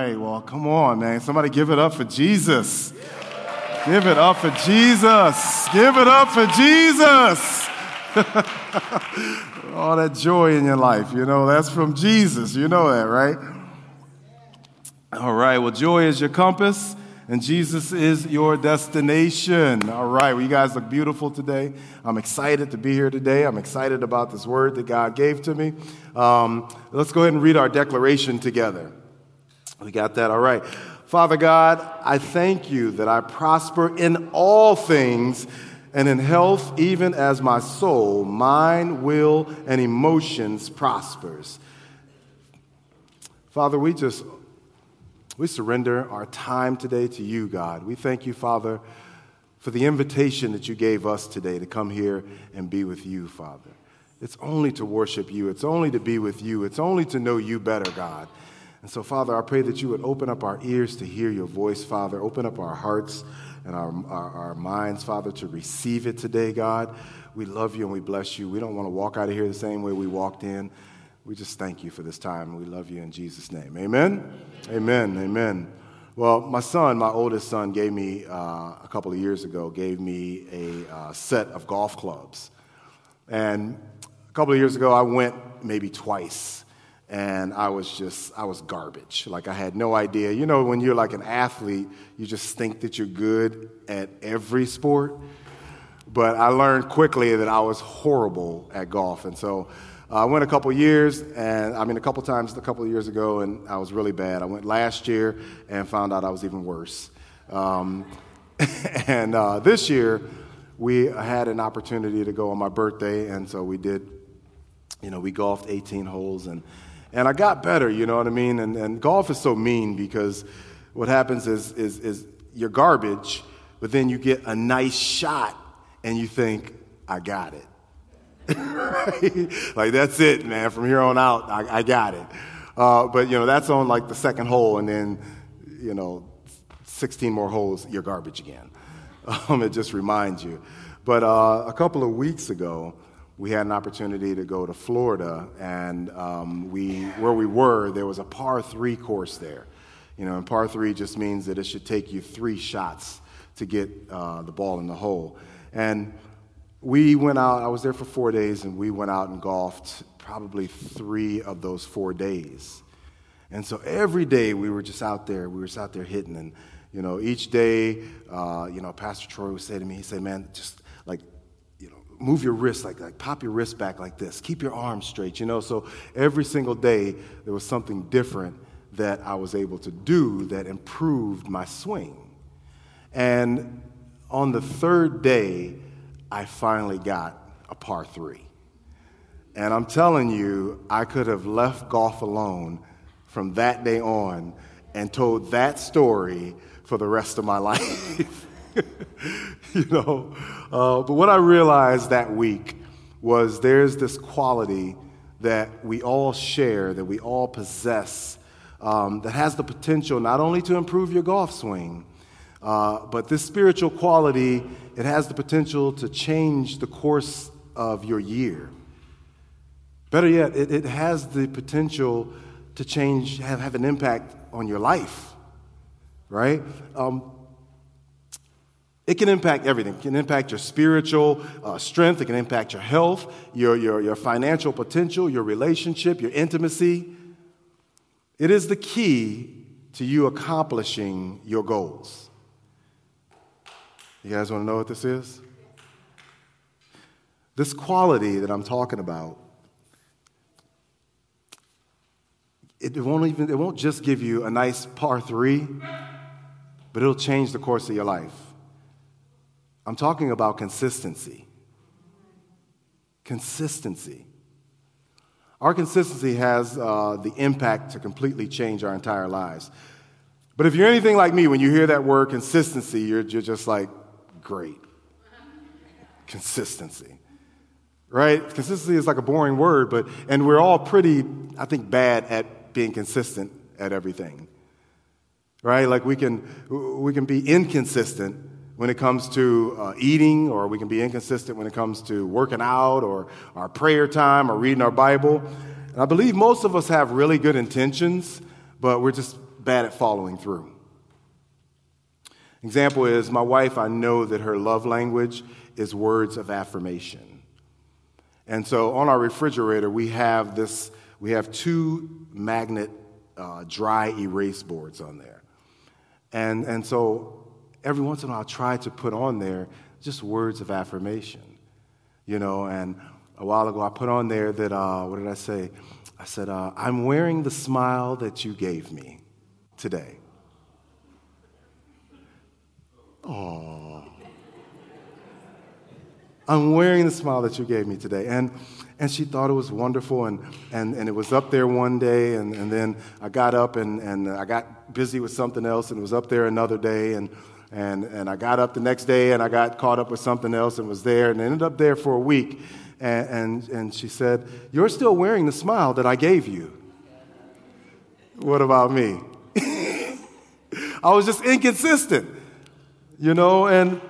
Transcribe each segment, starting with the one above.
right. Well, come on, man. Somebody give it up for Jesus. Give it up for Jesus. Give it up for Jesus. All that joy in your life, you know, that's from Jesus. You know that, right? All right. Well, joy is your compass, and Jesus is your destination. All right. Well, you guys look beautiful today. I'm excited to be here today. I'm excited about this word that God gave to me. Um, let's go ahead and read our declaration together. We got that? All right. Father God, I thank you that I prosper in all things and in health, even as my soul, mind, will, and emotions prospers. Father, we just we surrender our time today to you, God. We thank you, Father, for the invitation that you gave us today to come here and be with you, Father. It's only to worship you. It's only to be with you. It's only to know you better, God. And so, Father, I pray that you would open up our ears to hear your voice, Father. Open up our hearts and our, our, our, minds, Father, to receive it today, God. We love you and we bless you. We don't want to walk out of here the same way we walked in. We just thank you for this time. We love you in Jesus' name. Amen? Amen. Amen. Well, my son, my oldest son, gave me uh, a couple of years ago, gave me a uh, set of golf clubs. And a couple of years ago, I went maybe twice and I was just, I was garbage. Like I had no idea. You know, when you're like an athlete, you just think that you're good at every sport. But I learned quickly that I was horrible at golf. And so uh, I went a couple years, and I mean, a couple times a couple years ago, and I was really bad. I went last year and found out I was even worse. Um, and uh, this year, we had an opportunity to go on my birthday, and so we did, you know, we golfed 18 holes, and and I got better, you know what I mean? And, and golf is so mean because what happens is, is, is you're garbage, but then you get a nice shot and you think, I got it. like, that's it, man. From here on out, I, I got it. Uh, but, you know, that's on like the second hole, and then, you know, 16 more holes, you're garbage again. Um, it just reminds you. But uh, a couple of weeks ago, we had an opportunity to go to Florida, and um, we, where we were, there was a par three course there. You know, and par three just means that it should take you three shots to get uh, the ball in the hole. And we went out, I was there for four days, and we went out and golfed probably three of those four days. And so every day we were just out there, we were just out there hitting. And, you know, each day, uh, you know, Pastor Troy would say to me, he said, man, just move your wrist like, like pop your wrist back like this. Keep your arms straight you know? So every single day there was something different that i was able to do that improved my swing. And on the third day i finally got a par three. And i'm telling you i could have left golf alone from that day on and told that story for the rest of my life you know. Uh, but what I realized that week was there's this quality that we all share, that we all possess, um, that has the potential not only to improve your golf swing, uh, but this spiritual quality, it has the potential to change the course of your year. Better yet, it, it has the potential to change, have, have an impact on your life, right? Um, it can impact everything. It can impact your spiritual uh, strength. It can impact your health, your, your, your financial potential, your relationship, your intimacy. It is the key to you accomplishing your goals. You guys want to know what this is? This quality that I'm talking about, it won't, even, it won't just give you a nice par three, but it'll change the course of your life. I'm talking about consistency. Consistency. Our consistency has uh, the impact to completely change our entire lives. But if you're anything like me, when you hear that word consistency, you're, you're just like, great. Consistency. Right? Consistency is like a boring word, but, and we're all pretty, I think, bad at being consistent at everything. Right? Like we can, we can be inconsistent when it comes to uh, eating, or we can be inconsistent when it comes to working out, or our prayer time, or reading our Bible. And I believe most of us have really good intentions, but we're just bad at following through. Example is my wife, I know that her love language is words of affirmation. And so on our refrigerator, we have this, we have two magnet uh, dry erase boards on there. And, and so every once in a while, I try to put on there just words of affirmation, you know. And a while ago, I put on there that, uh, what did I say? I said, uh, I'm wearing the smile that you gave me today. Oh. I'm wearing the smile that you gave me today. And, and she thought it was wonderful. And, and, and it was up there one day. And, and then I got up and, and I got busy with something else. And it was up there another day. And, and, and I got up the next day and I got caught up with something else and was there and ended up there for a week. And, and, and she said, You're still wearing the smile that I gave you. What about me? I was just inconsistent, you know, and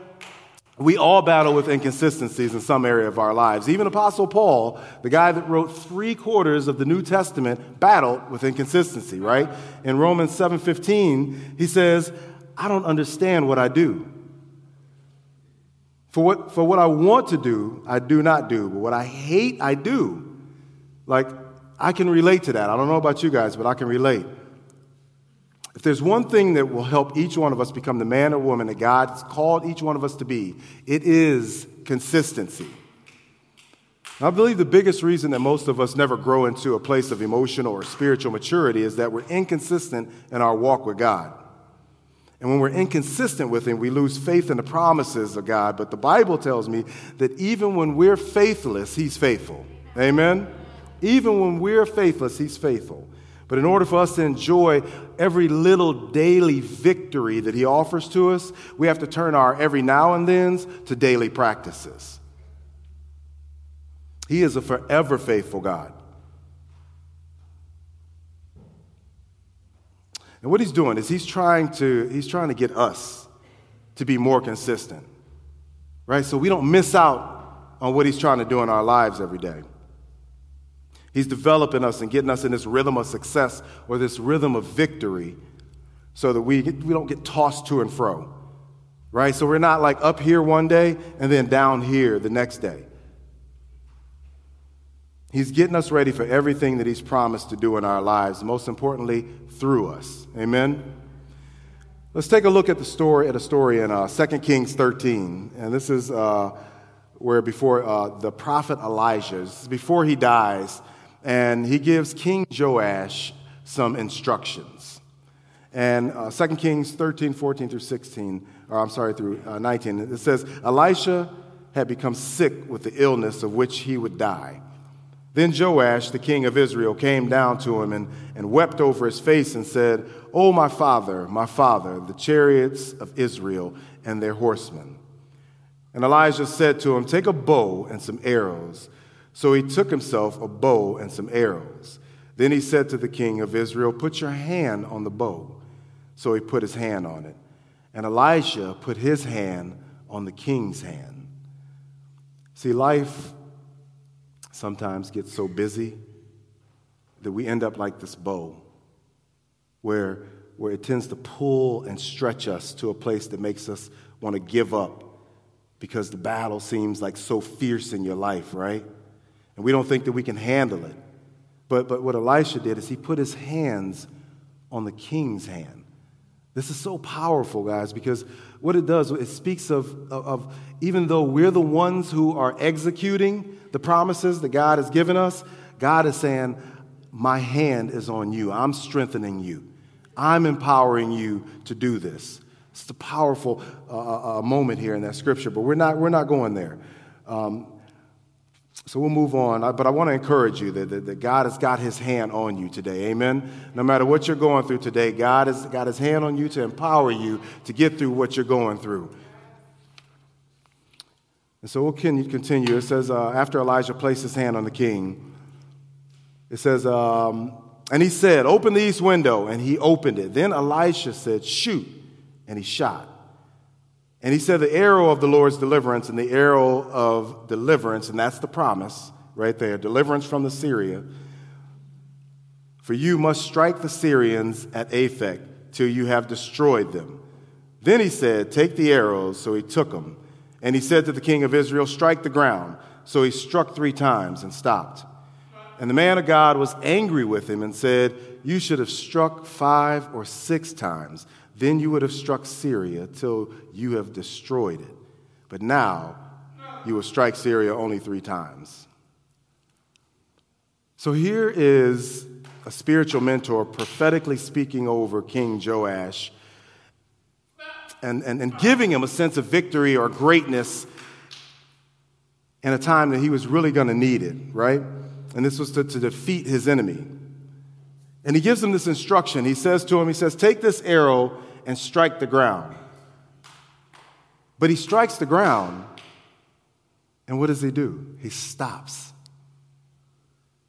we all battle with inconsistencies in some area of our lives. Even Apostle Paul, the guy that wrote three quarters of the New Testament, battled with inconsistency, right? In Romans 7:15, he says, I don't understand what I do. For what, for what I want to do, I do not do. But what I hate, I do. Like, I can relate to that. I don't know about you guys, but I can relate. If there's one thing that will help each one of us become the man or woman that God's called each one of us to be, it is consistency. I believe the biggest reason that most of us never grow into a place of emotional or spiritual maturity is that we're inconsistent in our walk with God. And when we're inconsistent with Him, we lose faith in the promises of God. But the Bible tells me that even when we're faithless, He's faithful. Amen? Even when we're faithless, He's faithful. But in order for us to enjoy every little daily victory that He offers to us, we have to turn our every now and thens to daily practices. He is a forever faithful God. And what he's doing is he's trying to, he's trying to get us to be more consistent, right? So we don't miss out on what he's trying to do in our lives every day. He's developing us and getting us in this rhythm of success or this rhythm of victory so that we, we don't get tossed to and fro, right? So we're not like up here one day and then down here the next day. He's getting us ready for everything that He's promised to do in our lives, most importantly, through us. Amen? Let's take a look at the story at a story in uh, 2 Kings 13. And this is uh, where before uh, the prophet Elijah, before he dies, and he gives King Joash some instructions. And uh, 2 Kings 13, 14 through 16, or I'm sorry, through uh, 19, it says, Elisha had become sick with the illness of which he would die. Then Joash, the king of Israel, came down to him and, and wept over his face and said, Oh, my father, my father, the chariots of Israel and their horsemen. And Elijah said to him, Take a bow and some arrows. So he took himself a bow and some arrows. Then he said to the king of Israel, Put your hand on the bow. So he put his hand on it. And Elisha put his hand on the king's hand. See, life sometimes get so busy that we end up like this bow, where, where it tends to pull and stretch us to a place that makes us want to give up because the battle seems like so fierce in your life, right? And we don't think that we can handle it. But, but what Elisha did is he put his hands on the king's hand. This is so powerful, guys, because what it does, it speaks of, of, of even though we're the ones who are executing, the promises that God has given us, God is saying, My hand is on you. I'm strengthening you. I'm empowering you to do this. It's a powerful uh, uh, uh, moment here in that scripture, but we're not, we're not going there. Um, so we'll move on. But I want to encourage you that, that, that, God has got his hand on you today. Amen. No matter what you're going through today, God has got his hand on you to empower you to get through what you're going through. And so we'll continue. It says, uh, after Elijah placed his hand on the king, it says, um, and he said, Open the east window. And he opened it. Then Elisha said, Shoot. And he shot. And he said, The arrow of the Lord's deliverance and the arrow of deliverance, and that's the promise right there deliverance from the Syria for you must strike the Syrians at Aphek till you have destroyed them. Then he said, Take the arrows. So he took them. And he said to the king of Israel, Strike the ground. So he struck three times and stopped. And the man of God was angry with him and said, You should have struck five or six times. Then you would have struck Syria till you have destroyed it. But now you will strike Syria only three times. So here is a spiritual mentor prophetically speaking over King Joash and, and, and giving him a sense of victory or greatness in a time that he was really going to need it, right? And this was to, to defeat his enemy. And he gives him this instruction. He says to him, He says, Take this arrow and strike the ground. But he strikes the ground, and what does he do? He stops.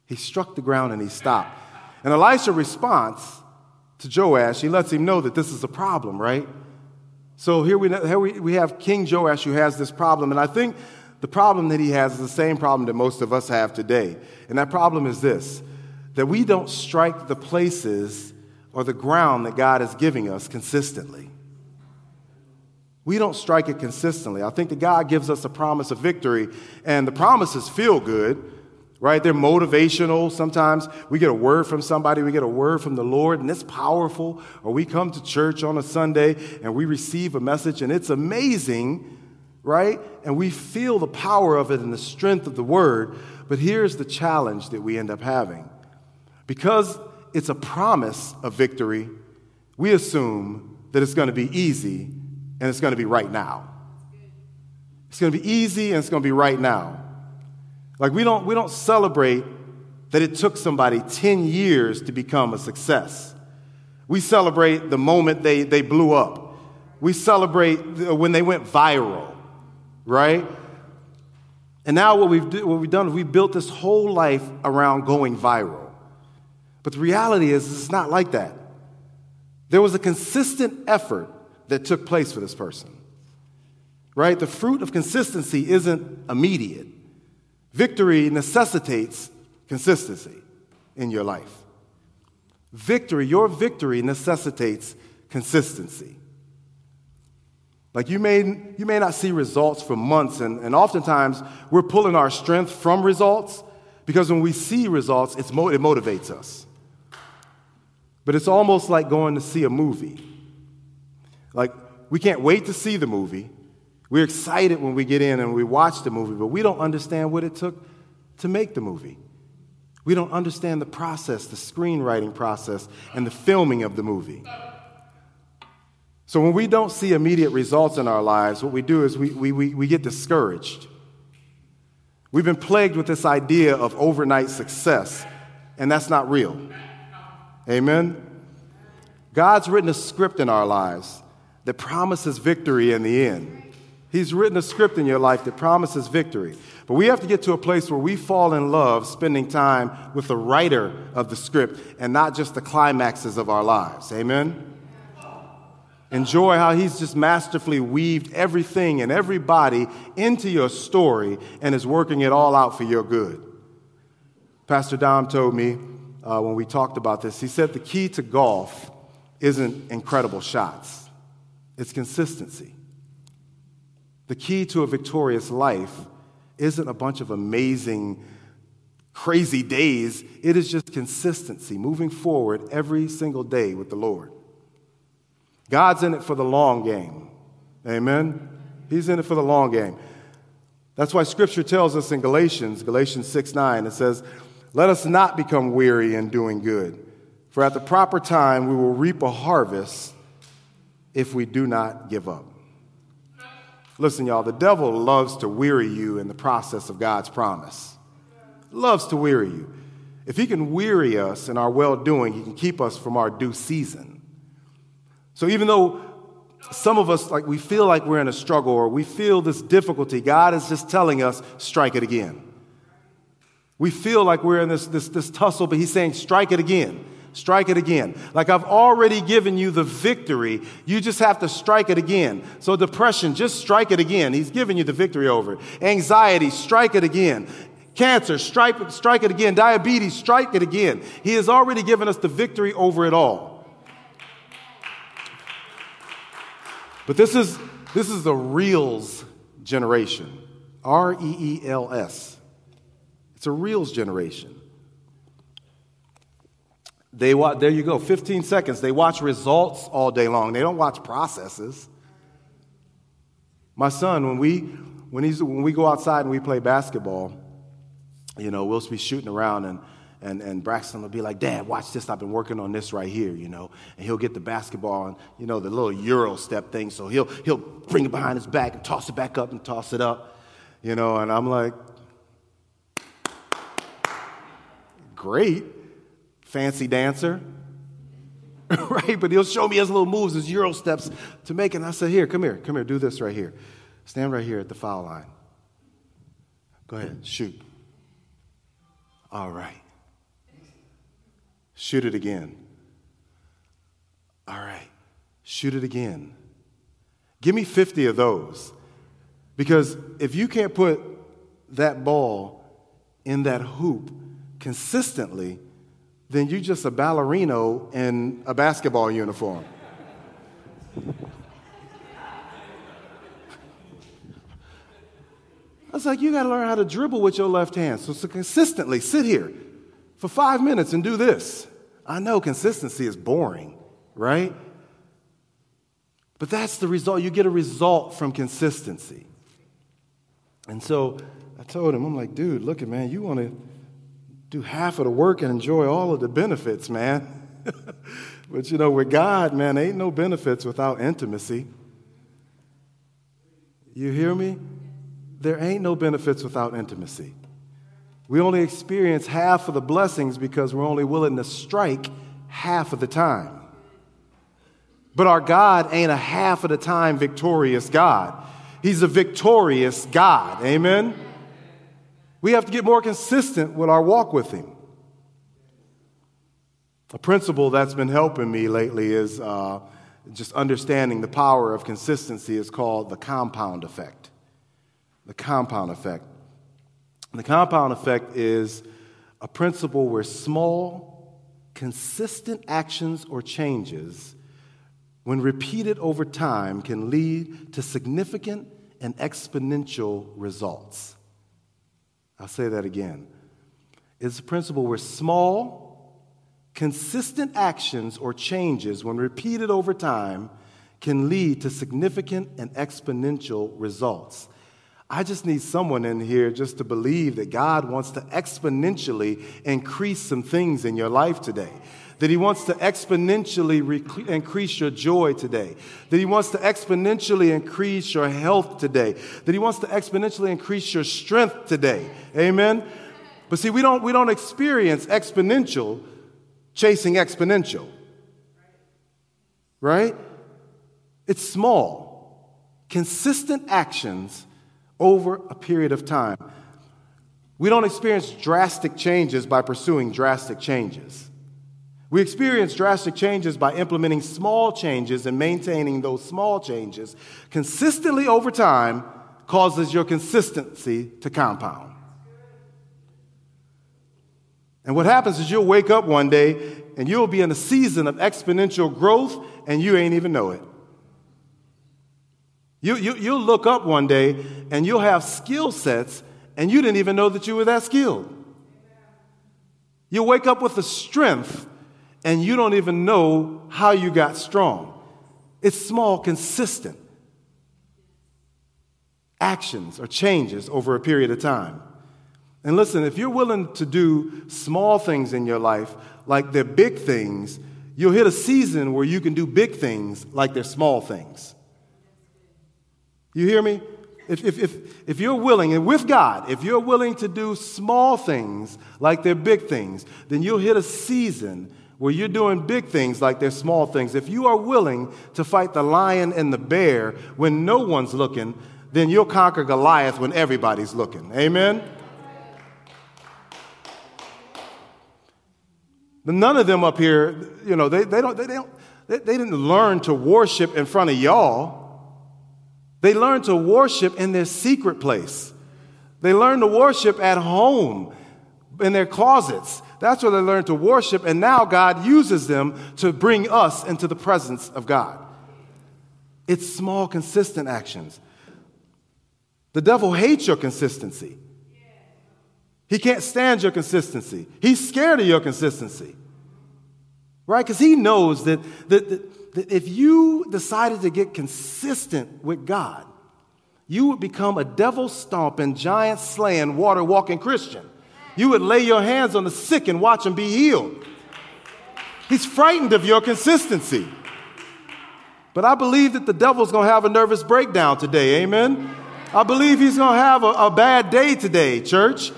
He struck the ground and he stopped. And Elisha responds to Joash, he lets him know that this is a problem, right? So here we, here we have King Joash who has this problem. And I think the problem that he has is the same problem that most of us have today. And that problem is this that we don't strike the places or the ground that God is giving us consistently. We don't strike it consistently. I think that God gives us a promise of victory, and the promises feel good, right? They're motivational. Sometimes we get a word from somebody, we get a word from the Lord, and it's powerful. Or we come to church on a Sunday and we receive a message, and it's amazing, right? And we feel the power of it and the strength of the word. But here's the challenge that we end up having because it's a promise of victory, we assume that it's going to be easy and it's going to be right now. It's going to be easy and it's going to be right now. Like we don't, we don't celebrate that it took somebody 10 years to become a success. We celebrate the moment they, they blew up. We celebrate when they went viral, right? And now what we've, do, what we've done is we've built this whole life around going viral. But the reality is, it's not like that. There was a consistent effort that took place for this person. Right? The fruit of consistency isn't immediate. Victory necessitates consistency in your life. Victory, your victory necessitates consistency. Like you may, you may not see results for months, and, and oftentimes we're pulling our strength from results because when we see results, it's it motivates us. But it's almost like going to see a movie. Like, we can't wait to see the movie. We're excited when we get in and we watch the movie, but we don't understand what it took to make the movie. We don't understand the process, the screenwriting process, and the filming of the movie. So when we don't see immediate results in our lives, what we do is we, we, we, we get discouraged. We've been plagued with this idea of overnight success, and that's not real. Amen? God's written a script in our lives that promises victory in the end. He's written a script in your life that promises victory. But we have to get to a place where we fall in love spending time with the writer of the script and not just the climaxes of our lives. Amen? Enjoy how he's just masterfully weaved everything and everybody into your story and is working it all out for your good. Pastor Dom told me uh, when we talked about this, he said the key to golf isn't incredible shots it's consistency. The key to a victorious life isn't a bunch of amazing, crazy days. It is just consistency, moving forward every single day with the Lord. God's in it for the long game. Amen? He's in it for the long game. That's why scripture tells us in Galatians, Galatians 6 9, it says, Let us not become weary in doing good, for at the proper time we will reap a harvest if we do not give up. Listen, y'all, the devil loves to weary you in the process of God's promise. Loves to weary you. If he can weary us in our well doing, he can keep us from our due season. So even though some of us, like, we feel like we're in a struggle or we feel this difficulty, God is just telling us, strike it again. We feel like we're in this, this, this tussle, but he's saying, strike it again strike it again. Like I've already given you the victory. You just have to strike it again. So depression, just strike it again. He's given you the victory over. Anxiety, strike it again. Cancer, strike, strike it again. Diabetes, strike it again. He has already given us the victory over it all. But this is, this is the reels generation R E E L S. It's a reels generation. They watch, there you go, 15 seconds. They watch results all day long. They don't watch processes. My son, when we, when, he's, when we go outside and we play basketball, you know, we'll be shooting around and, and, and Braxton will be like, Dad, watch this. I've been working on this right here, you know. And he'll get the basketball and, you know, the little Euro step thing. So he'll, he'll bring it behind his back and toss it back up and toss it up, you know. And I'm like, great, fancy dancer, right? But he'll show me his little moves, his Euro steps to make. And I said, Here, come here, come here, do this right here. Stand right here at the foul line. Go ahead, shoot. All right. Shoot it again. All right. Shoot it again. Give me 50 of those. Because if you can't put that ball in that hoop consistently, then you're just a ballerino in a basketball uniform. I was like, you got to learn how to dribble with your left hand. So, so consistently sit here for five minutes and do this. I know consistency is boring, right? But that's the result. You get a result from consistency. And so I told him, I'm like, dude, look at man, you want to do half of the work and enjoy all of the benefits, man. but you know, with God, man, ain't no benefits without intimacy. You hear me? there ain't no benefits without intimacy. We only experience half of the blessings because we're only willing to strike half of the time. But our God ain't a half of the time victorious God. He's a victorious God. Amen? We have to get more consistent with our walk with Him. A principle that's been helping me lately is uh, just understanding the power of consistency is called the compound effect the compound effect. the compound effect is a principle where small, consistent actions or changes, when repeated over time, can lead to significant and exponential results. I'll say that again. It's a principle where small, consistent actions or changes, when repeated over time, can lead to significant and exponential results. I just need someone in here just to believe that God wants to exponentially increase some things in your life today. That He wants to exponentially rec- increase your joy today. That He wants to exponentially increase your health today. That He wants to exponentially increase your strength today. Amen? But see, we don't, we don't experience exponential chasing exponential. Right? It's small, consistent actions over a period of time. We don't experience drastic changes by pursuing drastic changes. We experience drastic changes by implementing small changes and maintaining those small changes consistently over time causes your consistency to compound. And what happens is you'll wake up one day and you'll be in a season of exponential growth and you ain't even know it. You, you, you'll look up one day and you'll have skill sets and you didn't even know that you were that skilled. You'll wake up with a strength and you don't even know how you got strong. It's small, consistent actions or changes over a period of time. And listen, if you're willing to do small things in your life like they're big things, you'll hit a season where you can do big things like they're small things. You hear me? If, if, if, if you're willing, and with God, if you're willing to do small things like they're big things, then you'll hit a season where you're doing big things like they're small things. If you are willing to fight the lion and the bear when no one's looking, then you'll conquer Goliath when everybody's looking. Amen? None of them up here, you know, they, they, don't, they, don't, they, they didn't learn to worship in front of y'all. They learned to worship in their secret place. They learn to worship at home, in their closets. That's where they learn to worship, and now God uses them to bring us into the presence of God. It's small, consistent actions. The devil hates your consistency. He can't stand your consistency. He's scared of your consistency. Right? Because he knows that, that, that, that if you decided to get consistent with God, you would become a devil stomping, giant slaying, water walking Christian. You would lay your hands on the sick and watch them be healed. He's frightened of your consistency. But I believe that the devil's to have a nervous breakdown today. Amen. I believe he's to have a, a, bad day today, church,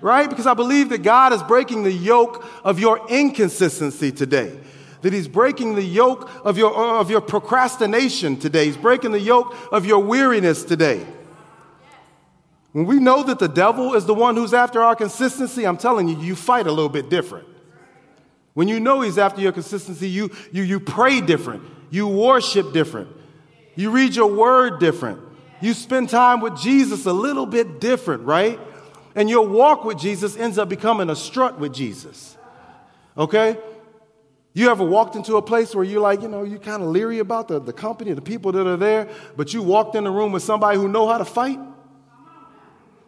right? Because I believe that God is breaking the yoke of your inconsistency today. That he's breaking the yoke of your, of your procrastination today. He's breaking the yoke of your weariness today. When we know that the devil is the one who's after our consistency, I'm telling you, you fight a little bit different. When you know he's after your consistency, you, you, you pray different. You worship different. You read your word different. You spend time with Jesus a little bit different, right? And your walk with Jesus ends up becoming a strut with Jesus. Okay? You ever walked into a place where you're like, you know, you're kind of leery about the, the company, the people that are there, but you walked in the room with somebody who know how to fight?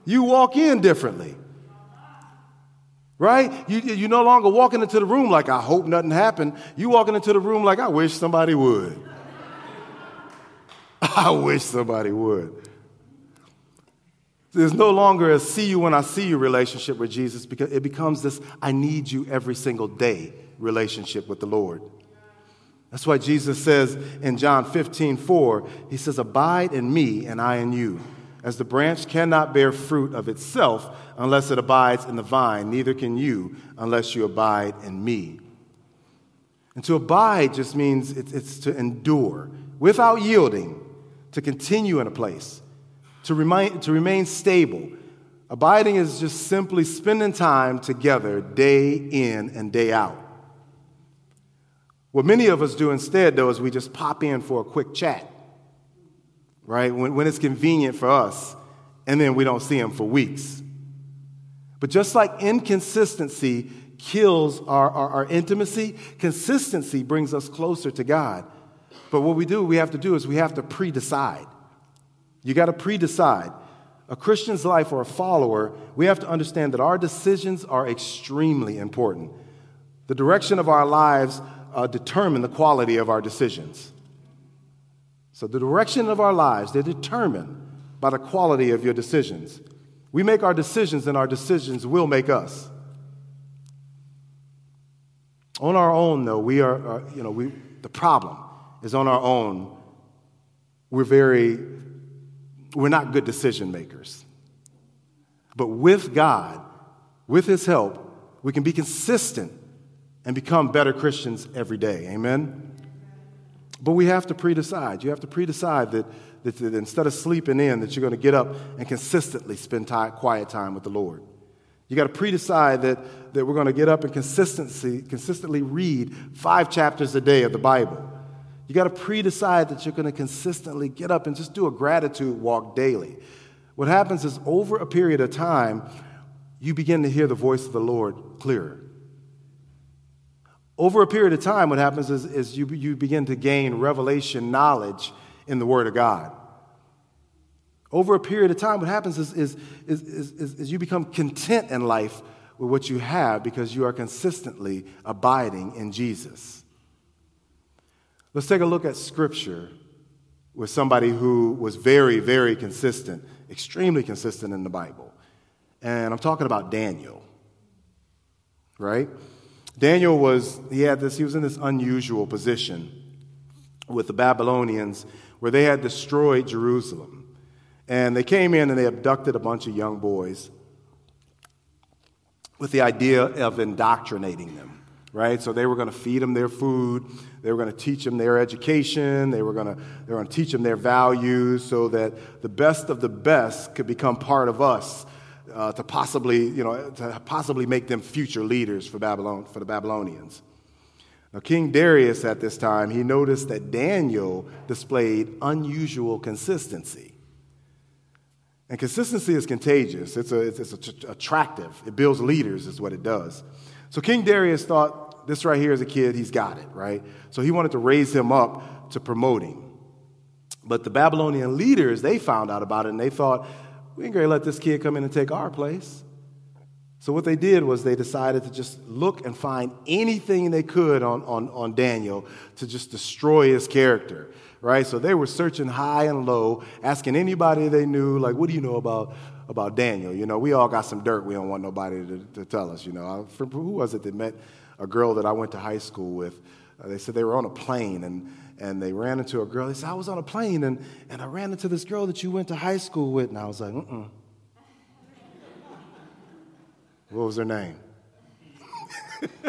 You walk in differently. Right? You, you no longer walking into the room like, I hope nothing happened. You walking into the room like, I wish somebody would. I wish somebody would. There's no longer a see you when I see you relationship with Jesus because it becomes this I need you every single day relationship with the Lord. That's why Jesus says in John 15, 4, He says, Abide in me and I in you. As the branch cannot bear fruit of itself unless it abides in the vine, neither can you unless you abide in me. And to abide just means it's, it's to endure without yielding, to continue in a place, to remain, to remain stable. Abiding is just simply spending time together day in and day out. What many of us do instead, though, is we just pop in for a quick chat right? When, when it's convenient for us, and then we don't see them for weeks. But just like inconsistency kills our, our, our, intimacy, consistency brings us closer to God. But what we do, we have to do is we have to pre decide. You got to pre decide. A Christian's life or a follower, we have to understand that our decisions are extremely important. The direction of our lives uh, determine the quality of our decisions. So, the direction of our lives, they're determined by the quality of your decisions. We make our decisions, and our decisions will make us. On our own, though, we are, are you know, we, the problem is on our own, we're very, we're not good decision makers. But with God, with His help, we can be consistent and become better Christians every day. Amen? But we have to pre-decide. You have to pre-decide that, that, that instead of sleeping in, that you're going to get up and consistently spend time, quiet time with the Lord. You got to pre-decide that, that we're going to get up and consistency, consistently read five chapters a day of the Bible. You got to pre-decide that you're going to consistently get up and just do a gratitude walk daily. What happens is over a period of time, you begin to hear the voice of the Lord clearer. Over a period of time, what happens is, is you, you begin to gain revelation knowledge in the Word of God. Over a period of time, what happens is, is, is, is, is you become content in life with what you have because you are consistently abiding in Jesus. Let's take a look at Scripture with somebody who was very, very consistent, extremely consistent in the Bible. And I'm talking about Daniel, right? Daniel was, he had this, he was in this unusual position with the Babylonians where they had destroyed Jerusalem. And they came in and they abducted a bunch of young boys with the idea of indoctrinating them, right? So they were going to feed them their food, they were going to teach them their education, they were going to, they were going to teach them their values so that the best of the best could become part of us uh, to possibly, you know, to possibly make them future leaders for Babylon, for the Babylonians. Now, King Darius at this time, he noticed that Daniel displayed unusual consistency. And consistency is contagious. It's, a, it's, it's attractive. It builds leaders, is what it does. So King Darius thought this right here is a kid, he's got it, right? So he wanted to raise him up to promote him. But the Babylonian leaders, they found out about it and they thought, we ain't going to let this kid come in and take our place. So what they did was they decided to just look and find anything they could on, on, on Daniel to just destroy his character, right? So they were searching high and low, asking anybody they knew, like, what do you know about, about Daniel? You know, we all got some dirt we don't want nobody to, to tell us, you know. I, who was it that met a girl that I went to high school with? Uh, they said they were on a plane and and they ran into a girl. They said, I was on a plane and, and I ran into this girl that you went to high school with. And I was like, mm What was her name?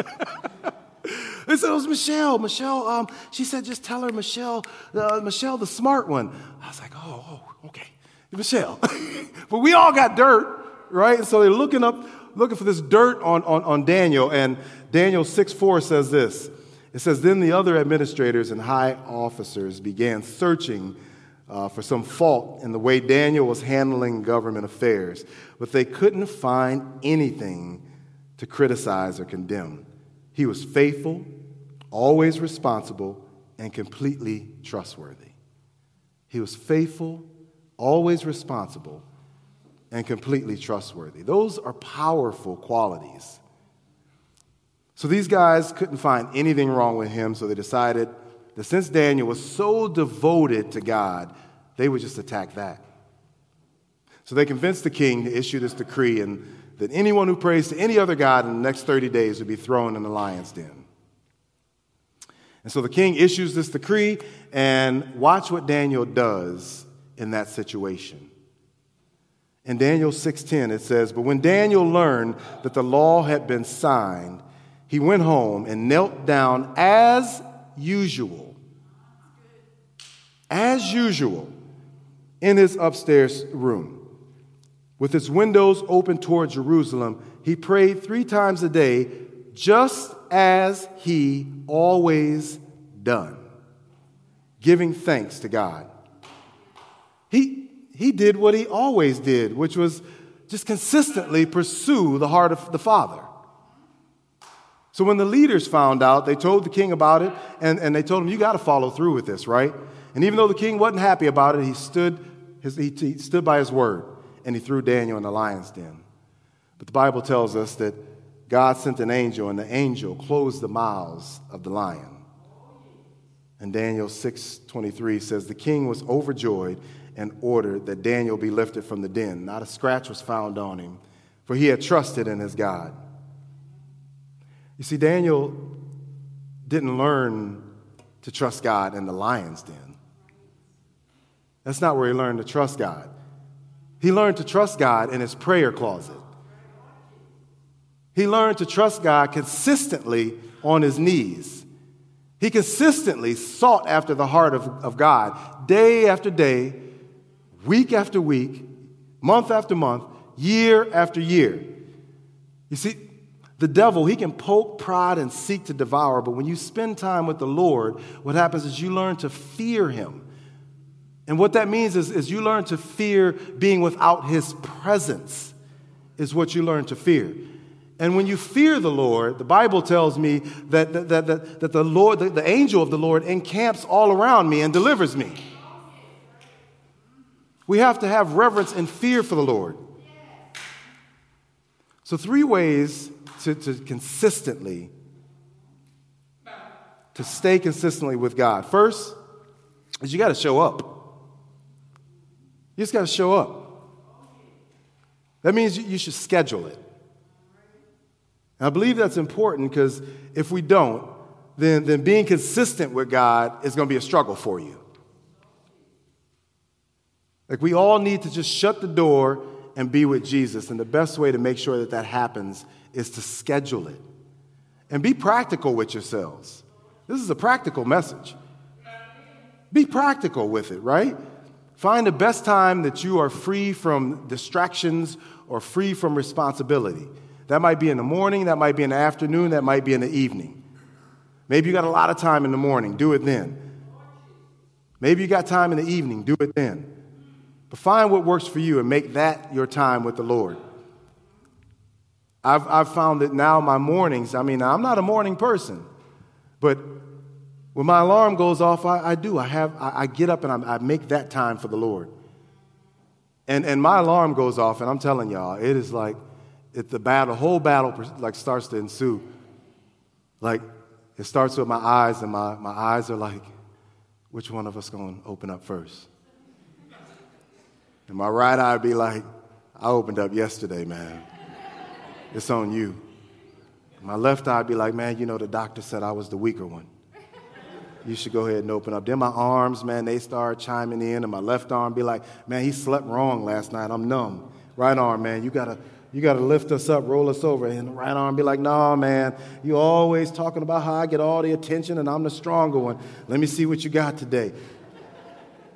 they said it was Michelle. Michelle, um, she said, just tell her Michelle, uh, Michelle, the smart one. I was like, oh, oh okay, Michelle. but we all got dirt, right? And so they're looking up, looking for this dirt on, on, on Daniel. And Daniel 6 4 says this it says, Then the other administrators and high officers began searching uh, for some fault in the way Daniel was handling government affairs, but they couldn't find anything to criticize or condemn. He was faithful, always responsible, and completely trustworthy. He was faithful, always responsible, and completely trustworthy. Those are powerful qualities. So these guys couldn't find anything wrong with him, so they decided that since Daniel was so devoted to God, they would just attack that. So they convinced the king to issue this decree and that anyone who prays to any other god in the next 30 days would be thrown in the lion's den. And so the king issues this decree, and watch what Daniel does in that situation. In Daniel 6:10 it says, "But when Daniel learned that the law had been signed, he went home and knelt down as usual, as usual, in his upstairs room. With his windows open toward Jerusalem, he prayed three times a day, just as he always done, giving thanks to God. He, he did what he always did, which was just consistently pursue the heart of the Father. So when the leaders found out, they told the king about it, and, and they told him, You got to follow through with this, right? And even though the king wasn't happy about it, he stood, his, he, he stood by his word and he threw Daniel in the lion's den. But the Bible tells us that God sent an angel, and the angel closed the mouths of the lion. And Daniel 6:23 says the king was overjoyed and ordered that Daniel be lifted from the den. Not a scratch was found on him, for he had trusted in his God. You see, Daniel didn't learn to trust God in the lion's den. That's not where he learned to trust God. He learned to trust God in his prayer closet. He learned to trust God consistently on his knees. He consistently sought after the heart of, of God day after day, week after week, month after month, year after year. You see, the devil, he can poke, pride and seek to devour, but when you spend time with the Lord, what happens is you learn to fear him. And what that means is, is you learn to fear being without his presence, is what you learn to fear. And when you fear the Lord, the Bible tells me that, that, that, that, that the Lord, the, the angel of the Lord encamps all around me and delivers me. We have to have reverence and fear for the Lord. So, three ways to, to consistently, to stay consistently with God. First is you got to show up. You just got to show up. That means you should schedule it. And I believe that's important because if we don't, then, then being consistent with God is going to be a struggle for you. Like we all need to just shut the door and be with Jesus. And the best way to make sure that that happens is to schedule it and be practical with yourselves. This is a practical message. Be practical with it, right? Find the best time that you are free from distractions or free from responsibility. That might be in the morning, that might be in the afternoon, that might be in the evening. Maybe you got a lot of time in the morning, do it then. Maybe you got time in the evening, do it then. But find what works for you and make that your time with the Lord. I've, I've found that now my mornings, I mean, I'm not a morning person, but when my alarm goes off, I, I do. I, have, I, I get up and I, I make that time for the Lord. And, and my alarm goes off, and I'm telling y'all, it is like it, the battle, whole battle like starts to ensue. Like it starts with my eyes, and my, my eyes are like, which one of us going to open up first? And my right eye be like, I opened up yesterday, man. It's on you. My left eye be like, man, you know, the doctor said I was the weaker one. You should go ahead and open up. Then my arms, man, they start chiming in, and my left arm be like, man, he slept wrong last night. I'm numb. Right arm, man, you gotta, you gotta lift us up, roll us over. And the right arm be like, nah, man, you always talking about how I get all the attention and I'm the stronger one. Let me see what you got today.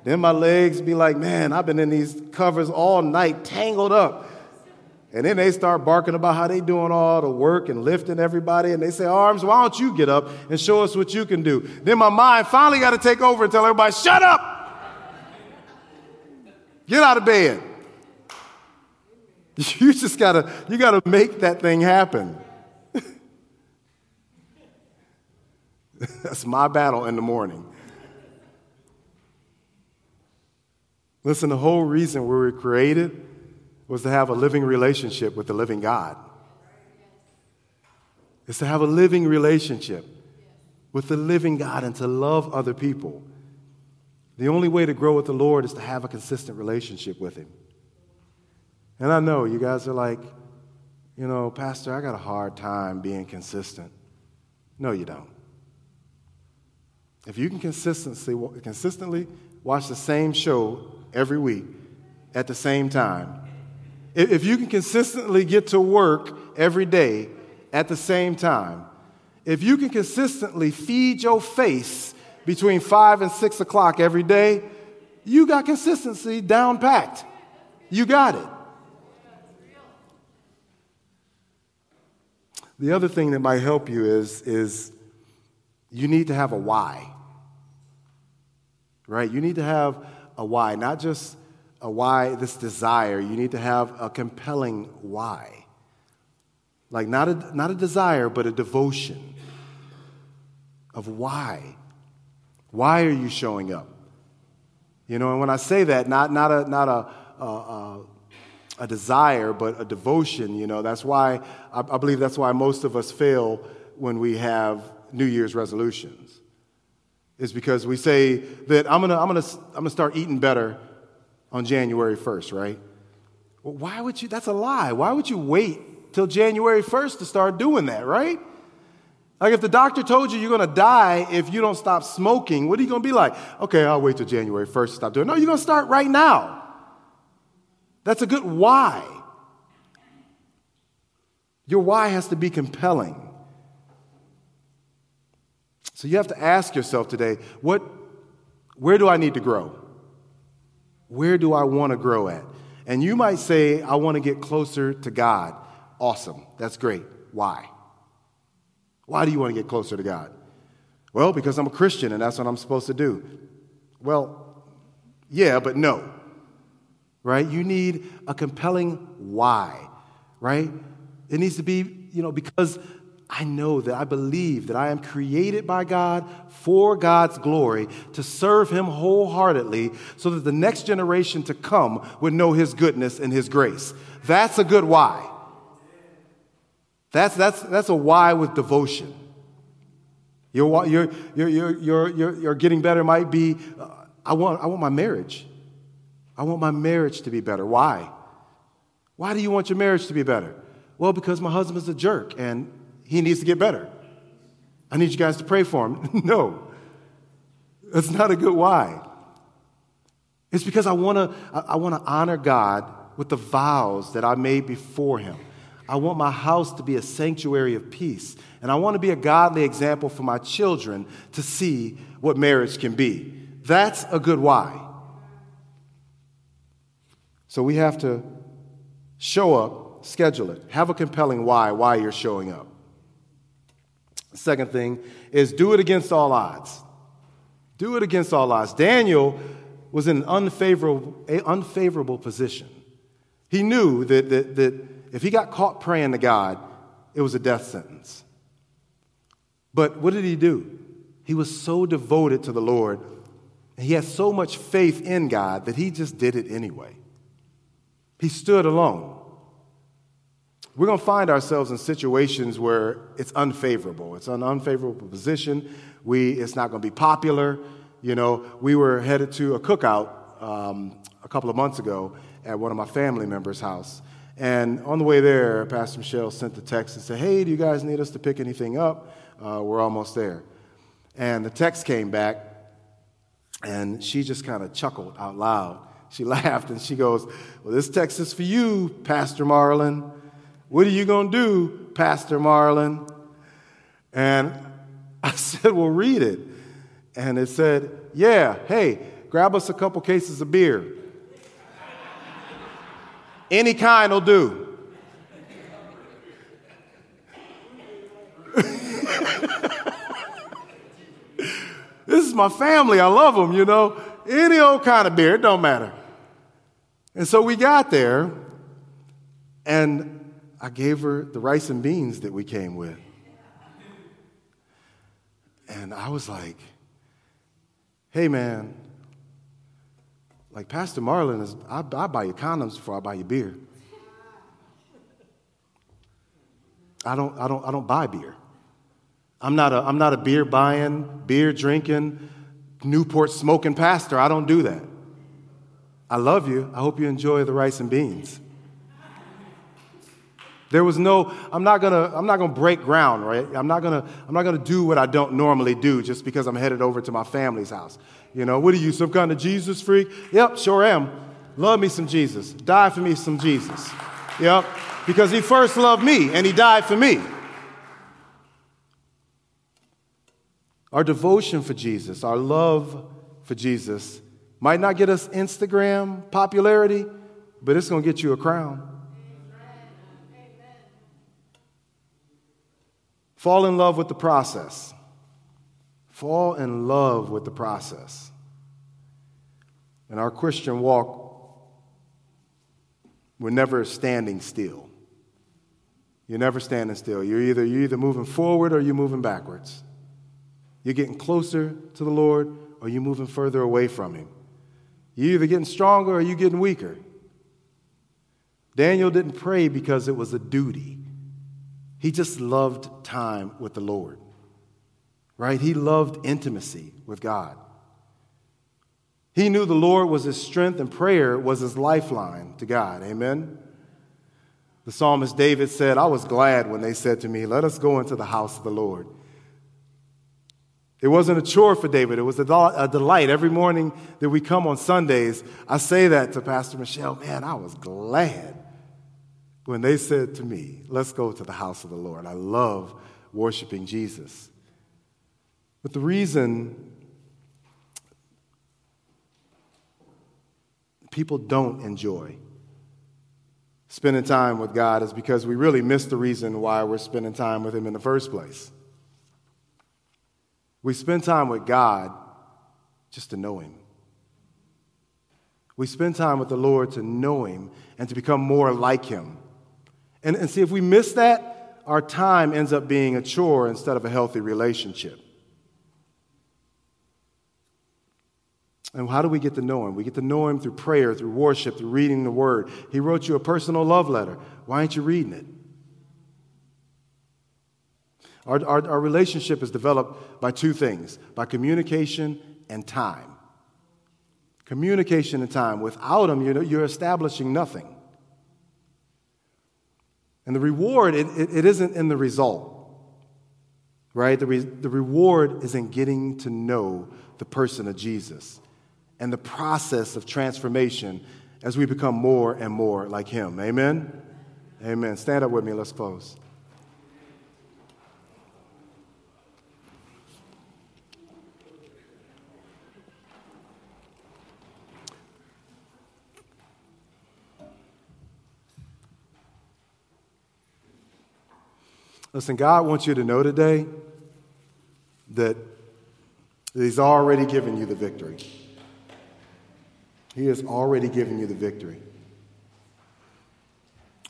Then my legs be like, man, I've been in these covers all night, tangled up. And then they start barking about how they doing all the work and lifting everybody. And they say, Arms, why don't you get up and show us what you can do? Then my mind finally got to take over and tell everybody, Shut up! Get out of bed. You just gotta, you gotta make that thing happen. That's my battle in the morning. Listen, the whole reason we were created was to have a living relationship with the living God. It's to have a living relationship with the living God and to love other people. The only way to grow with the Lord is to have a consistent relationship with Him. And I know you guys are like, you know, Pastor, I got a hard time being consistent. No, you don't. If you can consistently, consistently watch the same show every week at the same time, if you can consistently get to work every day at the same time, if you can consistently feed your face between five and six o'clock every day, you got consistency down packed. You got it. The other thing that might help you is, is you need to have a why. Right? You need to have a why, not just a why, this desire, you need to have a compelling why. Like not a, not a desire, but a devotion of why. Why are you showing up? You know, and when I say that, not, not, a, not a, a, a desire, but a devotion, you know, that's why, I, I believe that's why most of us fail when we have New Year's resolutions. Is because we say that I'm gonna, I'm gonna, I'm gonna start eating better on January 1st, right? Well, why would you? That's a lie. Why would you wait till January 1st to start doing that, right? Like if the doctor told you you're going to die if you don't stop smoking, what are you going to be like? Okay, I'll wait till January 1st to stop doing it. No, you're going to start right now. That's a good why. Your why has to be compelling. So you have to ask yourself today, what, where do I need to grow? Where do I want to grow at? And you might say, I want to get closer to God. Awesome. That's great. Why? Why do you want to get closer to God? Well, because I'm a Christian and that's what I'm supposed to do. Well, yeah, but no. Right? You need a compelling why, right? It needs to be, you know, because I know that I believe that I am created by God for God's glory to serve Him wholeheartedly so that the next generation to come would know His goodness and His grace. That's a good why. That's, that's, that's a why with devotion. Your, your, your, your, your, your getting better might be uh, I, want, I want my marriage. I want my marriage to be better. Why? Why do you want your marriage to be better? Well, because my husband's a jerk and he needs to get better. I need you guys to pray for him. no, that's not a good why. It's because I want to I want to honor God with the vows that I made before him. I want my house to be a sanctuary of peace, and I want to be a godly example for my children to see what marriage can be. That's a good why. So we have to show up, schedule it, have a compelling why why you're showing up. Second thing is do it against all odds. Do it against all odds. Daniel was in an unfavorable, unfavorable position. He knew that, that, that if he got caught praying to God, it was a death sentence. But what did he do? He was so devoted to the Lord, he had so much faith in God that he just did it anyway. He stood alone. We're going to find ourselves in situations where it's unfavorable. It's an unfavorable position. We, it's not going to be popular. You know, we were headed to a cookout um, a couple of months ago at one of my family members' house. And on the way there, Pastor Michelle sent the text and said, Hey, do you guys need us to pick anything up? Uh, we're almost there. And the text came back, and she just kind of chuckled out loud. She laughed and she goes, Well, this text is for you, Pastor Marlon. What are you going to do, Pastor Marlon? And I said, Well, read it. And it said, Yeah, hey, grab us a couple cases of beer. Any kind will do. this is my family. I love them, you know. Any old kind of beer, it don't matter. And so we got there, and I gave her the rice and beans that we came with. And I was like, hey, man, like Pastor Marlon is, I, I buy you condoms before I buy you beer. I don't, I don't, I don't buy beer. I'm not a, I'm not a beer buying, beer drinking, Newport smoking pastor. I don't do that. I love you. I hope you enjoy the rice and beans. There was no, I'm not gonna, I'm not gonna break ground, right? I'm not gonna, I'm not gonna do what I don't normally do just because I'm headed over to my family's house. You know, what are you, some kind of Jesus freak? Yep, sure am. Love me some Jesus. Die for me some Jesus. Yep. Because he first loved me and he died for me. Our devotion for Jesus, our love for Jesus, might not get us Instagram popularity, but it's to get you a crown. Fall in love with the process. Fall in love with the process. In our Christian walk, we're never standing still. You're never standing still. You're either, you're either moving forward or you're moving backwards. You're getting closer to the Lord or you're moving further away from Him. You're either getting stronger or you're getting weaker. Daniel didn't pray because it was a duty, he just loved time with the Lord, right? He loved intimacy with God. He knew the Lord was his strength and prayer was his lifeline to God. Amen? The psalmist David said, I was glad when they said to me, Let us go into the house of the Lord. It wasn't a chore for David, it was a delight. Every morning that we come on Sundays, I say that to Pastor Michelle, man, I was glad when they said to me, let's go to the house of the Lord. I love worshiping Jesus. But the reason people don't enjoy spending time with God is because we really miss the reason why we're spending time with Him in the first place. We spend time with God just to know Him. We spend time with the Lord to know Him and to become more like Him. And, and see, if we miss that, our time ends up being a chore instead of a healthy relationship. And how do we get to know him? We get to know him through prayer, through worship, through reading the word. He wrote you a personal love letter. Why aren't you reading it? Our, our, our relationship is developed by two things by communication and time. Communication and time. Without them, you know, you're establishing nothing. And the reward, it, it, it isn't in the result, right? The, re, the reward is in getting to know the person of Jesus and the process of transformation as we become more and more like Him. Amen? Amen. Stand up with me. Let's close. Listen, God wants you to know today that He's already given you the victory. He has already given you the victory.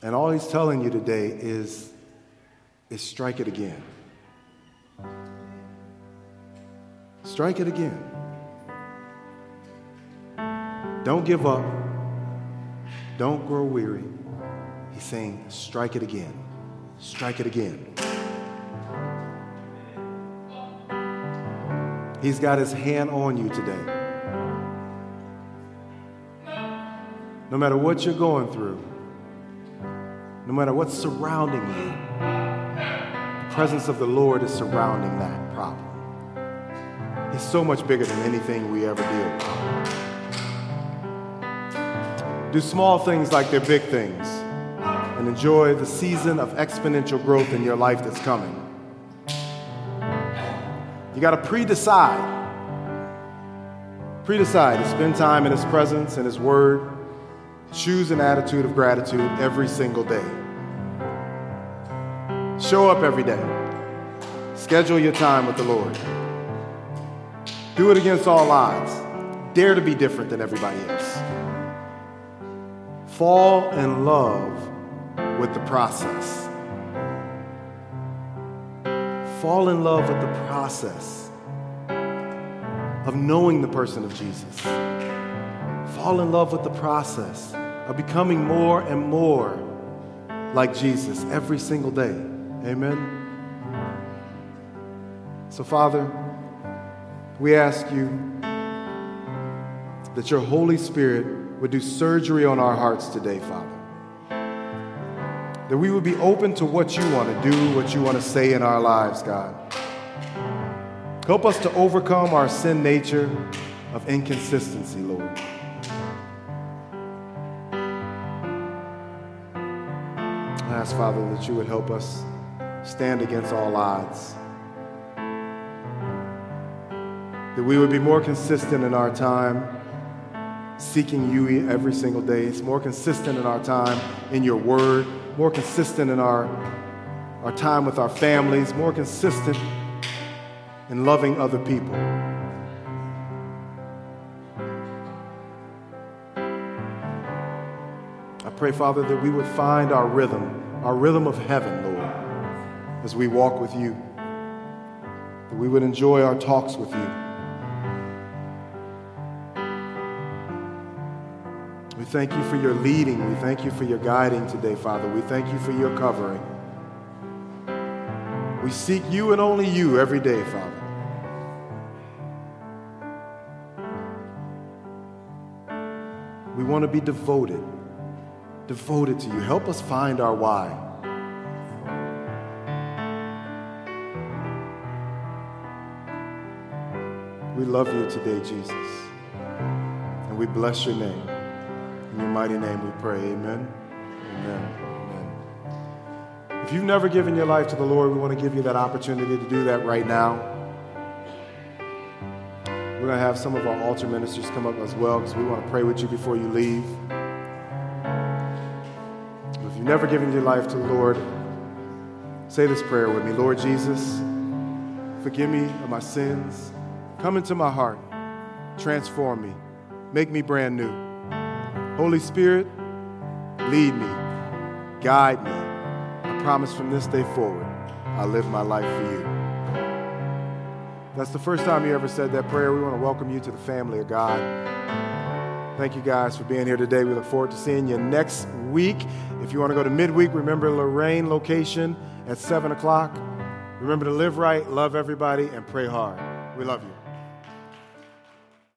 And all he's telling you today is, is strike it again. Strike it again. Don't give up. Don't grow weary. He's saying, strike it again. Strike it again. He's got his hand on you today. No matter what you're going through, no matter what's surrounding you, the presence of the Lord is surrounding that problem. He's so much bigger than anything we ever deal with. Do small things like they're big things and enjoy the season of exponential growth in your life that's coming. You got to pre decide. Pre decide to spend time in His presence and His Word. Choose an attitude of gratitude every single day. Show up every day. Schedule your time with the Lord. Do it against all odds. Dare to be different than everybody else. Fall in love with the process. Fall in love with the process of knowing the person of Jesus. Fall in love with the process of becoming more and more like Jesus every single day. Amen. So, Father, we ask you that your Holy Spirit would do surgery on our hearts today, Father. That we would be open to what you want to do, what you want to say in our lives, God. Help us to overcome our sin nature of inconsistency, Lord. I ask, Father, that you would help us stand against all odds. That we would be more consistent in our time seeking you every single day. It's more consistent in our time in your word, more consistent in our, our time with our families, more consistent in loving other people. I pray, Father, that we would find our rhythm, our rhythm of heaven, Lord, as we walk with you. That we would enjoy our talks with you. We thank you for your leading. We thank you for your guiding today, Father. We thank you for your covering. We seek you and only you every day, Father. We want to be devoted, devoted to you. Help us find our why. We love you today, Jesus. And we bless your name. In your mighty name we pray. Amen. Amen. Amen. If you've never given your life to the Lord, we want to give you that opportunity to do that right now. We're going to have some of our altar ministers come up as well because we want to pray with you before you leave. If you've never given your life to the Lord, say this prayer with me Lord Jesus, forgive me of my sins. Come into my heart, transform me, make me brand new. Holy Spirit, lead me, guide me. I promise from this day forward, I'll live my life for you. That's the first time you ever said that prayer. We want to welcome you to the family of God. Thank you guys for being here today. We look forward to seeing you next week. If you want to go to midweek, remember Lorraine location at 7 o'clock. Remember to live right, love everybody, and pray hard. We love you.